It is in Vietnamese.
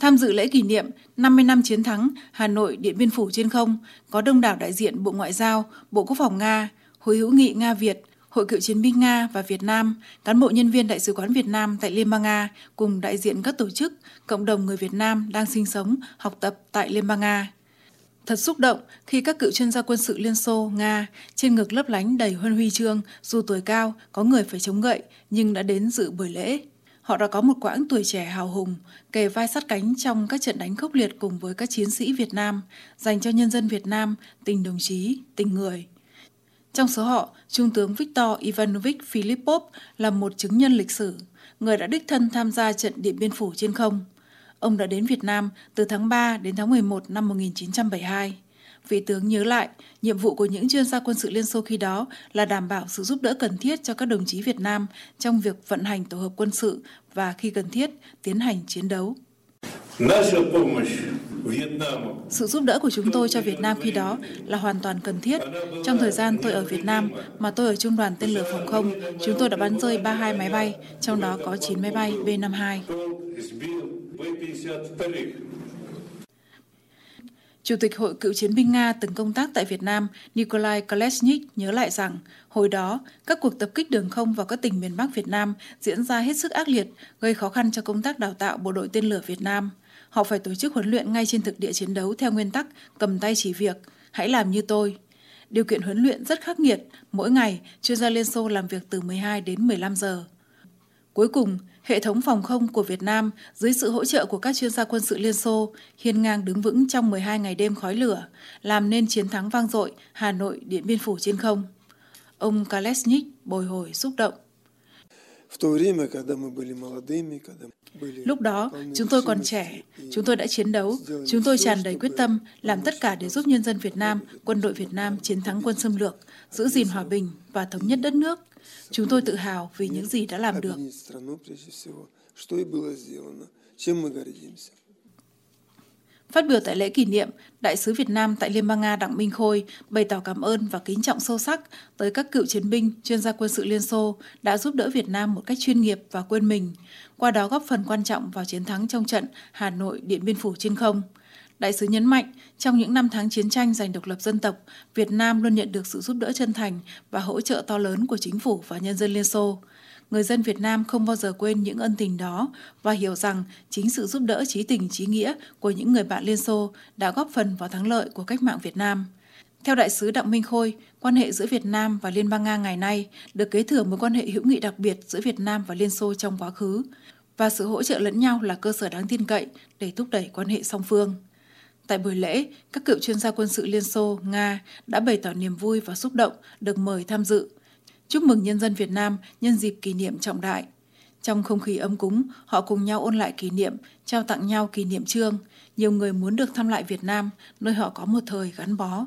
Tham dự lễ kỷ niệm 50 năm chiến thắng Hà Nội Điện Biên Phủ trên không có đông đảo đại diện Bộ Ngoại giao, Bộ Quốc phòng Nga, Hội hữu nghị Nga Việt, Hội cựu chiến binh Nga và Việt Nam, cán bộ nhân viên Đại sứ quán Việt Nam tại Liên bang Nga cùng đại diện các tổ chức, cộng đồng người Việt Nam đang sinh sống, học tập tại Liên bang Nga. Thật xúc động khi các cựu chuyên gia quân sự Liên Xô, Nga trên ngực lấp lánh đầy huân huy chương, dù tuổi cao, có người phải chống gậy nhưng đã đến dự buổi lễ. Họ đã có một quãng tuổi trẻ hào hùng, kề vai sát cánh trong các trận đánh khốc liệt cùng với các chiến sĩ Việt Nam, dành cho nhân dân Việt Nam tình đồng chí, tình người. Trong số họ, Trung tướng Viktor Ivanovich Filipov là một chứng nhân lịch sử, người đã đích thân tham gia trận Điện Biên Phủ trên không. Ông đã đến Việt Nam từ tháng 3 đến tháng 11 năm 1972. Vị tướng nhớ lại, nhiệm vụ của những chuyên gia quân sự Liên Xô khi đó là đảm bảo sự giúp đỡ cần thiết cho các đồng chí Việt Nam trong việc vận hành tổ hợp quân sự và khi cần thiết tiến hành chiến đấu. Sự giúp đỡ của chúng tôi cho Việt Nam khi đó là hoàn toàn cần thiết. Trong thời gian tôi ở Việt Nam mà tôi ở Trung đoàn tên lửa phòng không, chúng tôi đã bắn rơi 32 máy bay, trong đó có 9 máy bay B-52. Chủ tịch Hội Cựu chiến binh Nga từng công tác tại Việt Nam Nikolai Kolesnik nhớ lại rằng, hồi đó, các cuộc tập kích đường không vào các tỉnh miền Bắc Việt Nam diễn ra hết sức ác liệt, gây khó khăn cho công tác đào tạo bộ đội tên lửa Việt Nam. Họ phải tổ chức huấn luyện ngay trên thực địa chiến đấu theo nguyên tắc cầm tay chỉ việc, hãy làm như tôi. Điều kiện huấn luyện rất khắc nghiệt, mỗi ngày chuyên gia Liên Xô làm việc từ 12 đến 15 giờ. Cuối cùng, hệ thống phòng không của Việt Nam dưới sự hỗ trợ của các chuyên gia quân sự Liên Xô hiên ngang đứng vững trong 12 ngày đêm khói lửa, làm nên chiến thắng vang dội Hà Nội Điện Biên Phủ trên không. Ông Kalesnik bồi hồi xúc động. Lúc đó, chúng tôi còn trẻ, chúng tôi đã chiến đấu, chúng tôi tràn đầy quyết tâm làm tất cả để giúp nhân dân Việt Nam, quân đội Việt Nam chiến thắng quân xâm lược, giữ gìn hòa bình và thống nhất đất nước. Chúng tôi tự hào vì những gì đã làm được. Phát biểu tại lễ kỷ niệm, Đại sứ Việt Nam tại Liên bang Nga Đặng Minh Khôi bày tỏ cảm ơn và kính trọng sâu sắc tới các cựu chiến binh, chuyên gia quân sự Liên Xô đã giúp đỡ Việt Nam một cách chuyên nghiệp và quên mình, qua đó góp phần quan trọng vào chiến thắng trong trận Hà Nội Điện Biên Phủ trên không. Đại sứ nhấn mạnh, trong những năm tháng chiến tranh giành độc lập dân tộc, Việt Nam luôn nhận được sự giúp đỡ chân thành và hỗ trợ to lớn của chính phủ và nhân dân Liên Xô người dân Việt Nam không bao giờ quên những ân tình đó và hiểu rằng chính sự giúp đỡ trí tình trí nghĩa của những người bạn Liên Xô đã góp phần vào thắng lợi của cách mạng Việt Nam. Theo đại sứ Đặng Minh Khôi, quan hệ giữa Việt Nam và Liên bang Nga ngày nay được kế thừa mối quan hệ hữu nghị đặc biệt giữa Việt Nam và Liên Xô trong quá khứ và sự hỗ trợ lẫn nhau là cơ sở đáng tin cậy để thúc đẩy quan hệ song phương. Tại buổi lễ, các cựu chuyên gia quân sự Liên Xô, Nga đã bày tỏ niềm vui và xúc động được mời tham dự chúc mừng nhân dân Việt Nam nhân dịp kỷ niệm trọng đại. Trong không khí ấm cúng, họ cùng nhau ôn lại kỷ niệm, trao tặng nhau kỷ niệm trương. Nhiều người muốn được thăm lại Việt Nam, nơi họ có một thời gắn bó.